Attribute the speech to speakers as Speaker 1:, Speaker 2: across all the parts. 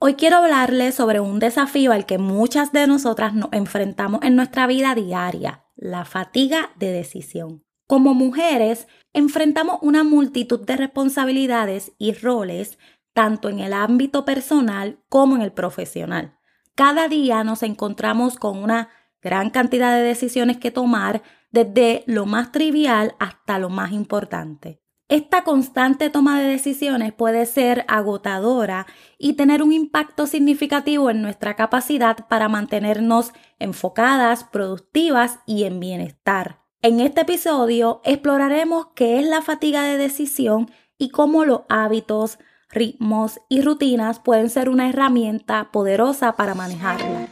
Speaker 1: Hoy quiero hablarles sobre un desafío al que muchas de nosotras nos enfrentamos en nuestra vida diaria, la fatiga de decisión. Como mujeres, enfrentamos una multitud de responsabilidades y roles, tanto en el ámbito personal como en el profesional. Cada día nos encontramos con una gran cantidad de decisiones que tomar, desde lo más trivial hasta lo más importante. Esta constante toma de decisiones puede ser agotadora y tener un impacto significativo en nuestra capacidad para mantenernos enfocadas, productivas y en bienestar. En este episodio exploraremos qué es la fatiga de decisión y cómo los hábitos, ritmos y rutinas pueden ser una herramienta poderosa para manejarla.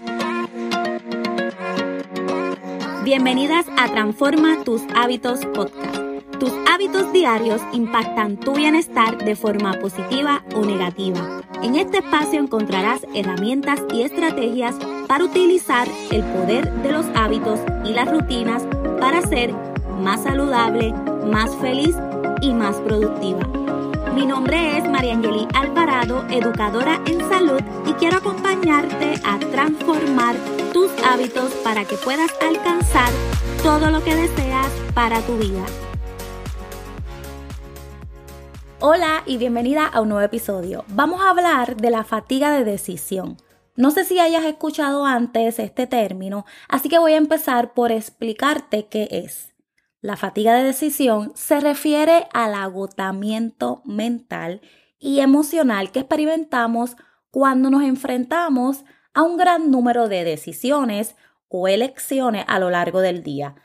Speaker 1: Bienvenidas a Transforma tus hábitos podcast tus hábitos diarios impactan tu bienestar de forma positiva o negativa. En este espacio encontrarás herramientas y estrategias para utilizar el poder de los hábitos y las rutinas para ser más saludable, más feliz y más productiva. Mi nombre es María Angeli Alvarado, educadora en salud y quiero acompañarte a transformar tus hábitos para que puedas alcanzar todo lo que deseas para tu vida. Hola y bienvenida a un nuevo episodio. Vamos a hablar de la fatiga de decisión. No sé si hayas escuchado antes este término, así que voy a empezar por explicarte qué es. La fatiga de decisión se refiere al agotamiento mental y emocional que experimentamos cuando nos enfrentamos a un gran número de decisiones o elecciones a lo largo del día.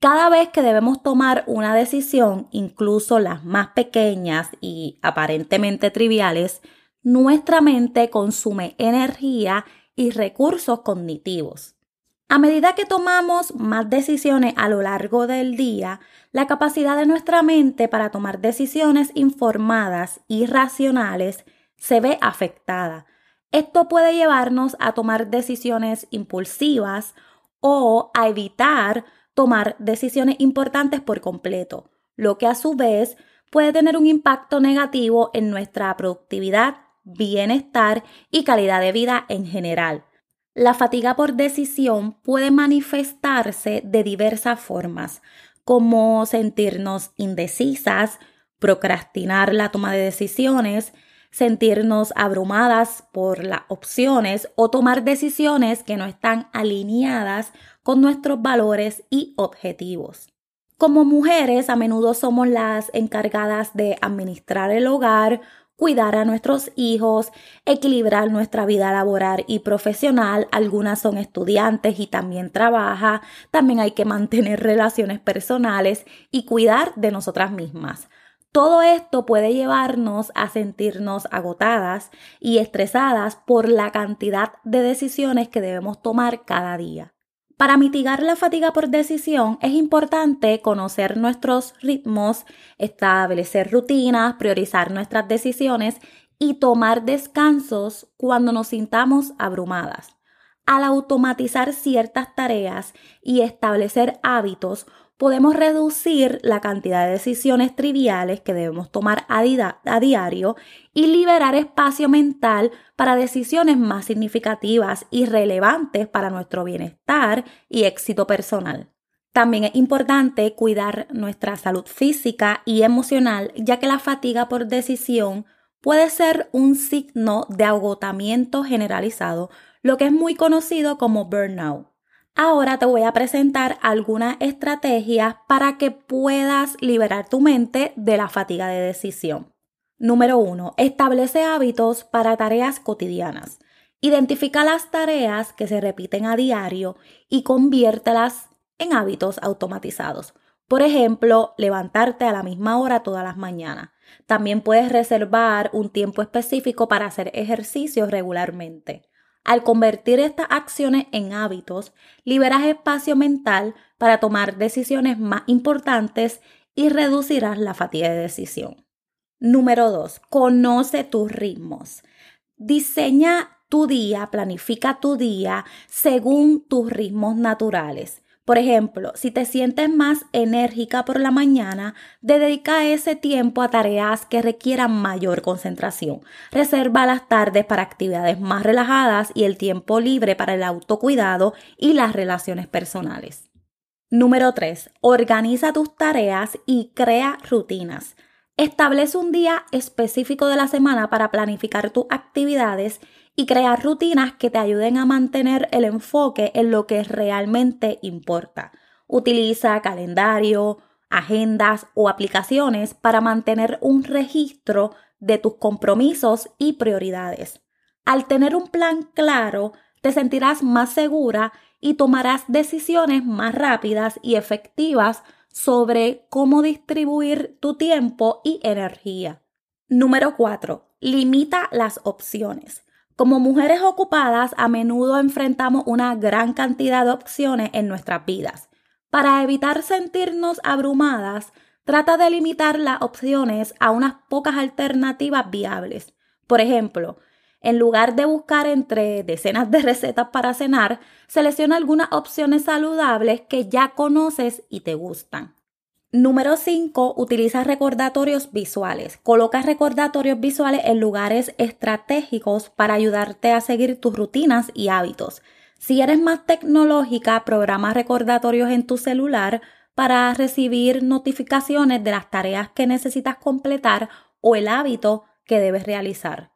Speaker 1: Cada vez que debemos tomar una decisión, incluso las más pequeñas y aparentemente triviales, nuestra mente consume energía y recursos cognitivos. A medida que tomamos más decisiones a lo largo del día, la capacidad de nuestra mente para tomar decisiones informadas y racionales se ve afectada. Esto puede llevarnos a tomar decisiones impulsivas o a evitar tomar decisiones importantes por completo, lo que a su vez puede tener un impacto negativo en nuestra productividad, bienestar y calidad de vida en general. La fatiga por decisión puede manifestarse de diversas formas, como sentirnos indecisas, procrastinar la toma de decisiones, sentirnos abrumadas por las opciones o tomar decisiones que no están alineadas con nuestros valores y objetivos. Como mujeres, a menudo somos las encargadas de administrar el hogar, cuidar a nuestros hijos, equilibrar nuestra vida laboral y profesional. Algunas son estudiantes y también trabaja. También hay que mantener relaciones personales y cuidar de nosotras mismas. Todo esto puede llevarnos a sentirnos agotadas y estresadas por la cantidad de decisiones que debemos tomar cada día. Para mitigar la fatiga por decisión es importante conocer nuestros ritmos, establecer rutinas, priorizar nuestras decisiones y tomar descansos cuando nos sintamos abrumadas. Al automatizar ciertas tareas y establecer hábitos, podemos reducir la cantidad de decisiones triviales que debemos tomar a, diario y liberar espacio mental para decisiones más significativas y relevantes para nuestro bienestar y éxito personal. También es importante cuidar nuestra salud física y emocional, ya que la fatiga por decisión puede ser un signo de agotamiento generalizado, lo que es muy conocido como burnout. Ahora te voy a presentar algunas estrategias para que puedas liberar tu mente de la fatiga de decisión. Número 1. Establece hábitos para tareas cotidianas. Identifica las tareas que se repiten a diario y conviértelas en hábitos automatizados. Por ejemplo, levantarte a la misma hora todas las mañanas. También puedes reservar un tiempo específico para hacer ejercicios regularmente. Al convertir estas acciones en hábitos, liberas espacio mental para tomar decisiones más importantes y reducirás la fatiga de decisión. Número 2. Conoce tus ritmos. Diseña tu día, planifica tu día según tus ritmos naturales. Por ejemplo, si te sientes más enérgica por la mañana, dedica ese tiempo a tareas que requieran mayor concentración. Reserva las tardes para actividades más relajadas y el tiempo libre para el autocuidado y las relaciones personales. Número 3. Organiza tus tareas y crea rutinas. Establece un día específico de la semana para planificar tus actividades y crear rutinas que te ayuden a mantener el enfoque en lo que realmente importa. Utiliza calendario, agendas o aplicaciones para mantener un registro de tus compromisos y prioridades. Al tener un plan claro, te sentirás más segura y tomarás decisiones más rápidas y efectivas sobre cómo distribuir tu tiempo y energía. Número 4. Limita las opciones. Como mujeres ocupadas, a menudo enfrentamos una gran cantidad de opciones en nuestras vidas. Para evitar sentirnos abrumadas, trata de limitar las opciones a unas pocas alternativas viables. Por ejemplo, en lugar de buscar entre decenas de recetas para cenar, selecciona algunas opciones saludables que ya conoces y te gustan. Número 5. Utiliza recordatorios visuales. Coloca recordatorios visuales en lugares estratégicos para ayudarte a seguir tus rutinas y hábitos. Si eres más tecnológica, programa recordatorios en tu celular para recibir notificaciones de las tareas que necesitas completar o el hábito que debes realizar.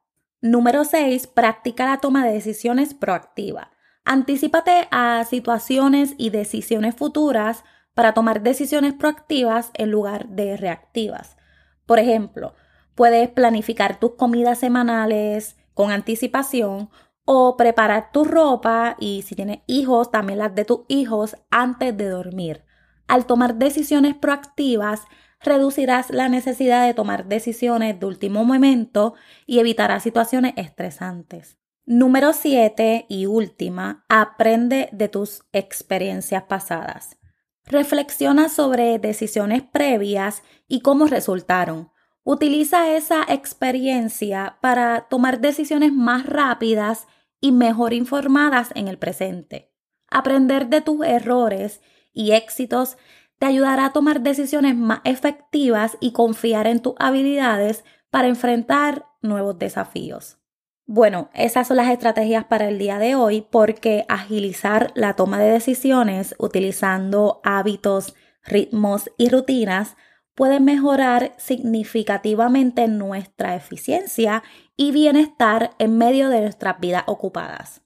Speaker 1: Número 6. Practica la toma de decisiones proactiva. Anticípate a situaciones y decisiones futuras para tomar decisiones proactivas en lugar de reactivas. Por ejemplo, puedes planificar tus comidas semanales con anticipación o preparar tu ropa y si tienes hijos, también las de tus hijos antes de dormir. Al tomar decisiones proactivas, reducirás la necesidad de tomar decisiones de último momento y evitarás situaciones estresantes. Número 7 y última, aprende de tus experiencias pasadas. Reflexiona sobre decisiones previas y cómo resultaron. Utiliza esa experiencia para tomar decisiones más rápidas y mejor informadas en el presente. Aprender de tus errores y éxitos te ayudará a tomar decisiones más efectivas y confiar en tus habilidades para enfrentar nuevos desafíos. Bueno, esas son las estrategias para el día de hoy porque agilizar la toma de decisiones utilizando hábitos, ritmos y rutinas puede mejorar significativamente nuestra eficiencia y bienestar en medio de nuestras vidas ocupadas.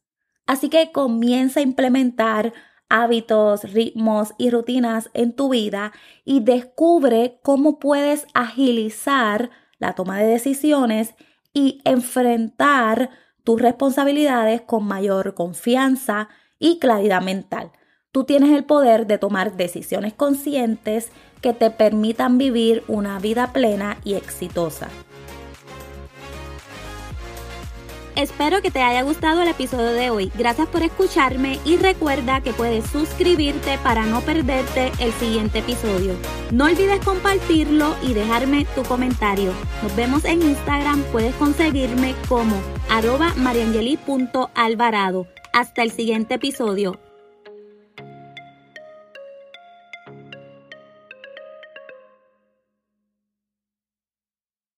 Speaker 1: Así que comienza a implementar hábitos, ritmos y rutinas en tu vida y descubre cómo puedes agilizar la toma de decisiones y enfrentar tus responsabilidades con mayor confianza y claridad mental. Tú tienes el poder de tomar decisiones conscientes que te permitan vivir una vida plena y exitosa. Espero que te haya gustado el episodio de hoy. Gracias por escucharme y recuerda que puedes suscribirte para no perderte el siguiente episodio. No olvides compartirlo y dejarme tu comentario. Nos vemos en Instagram. Puedes conseguirme como arroba mariangeli.alvarado. Hasta el siguiente episodio.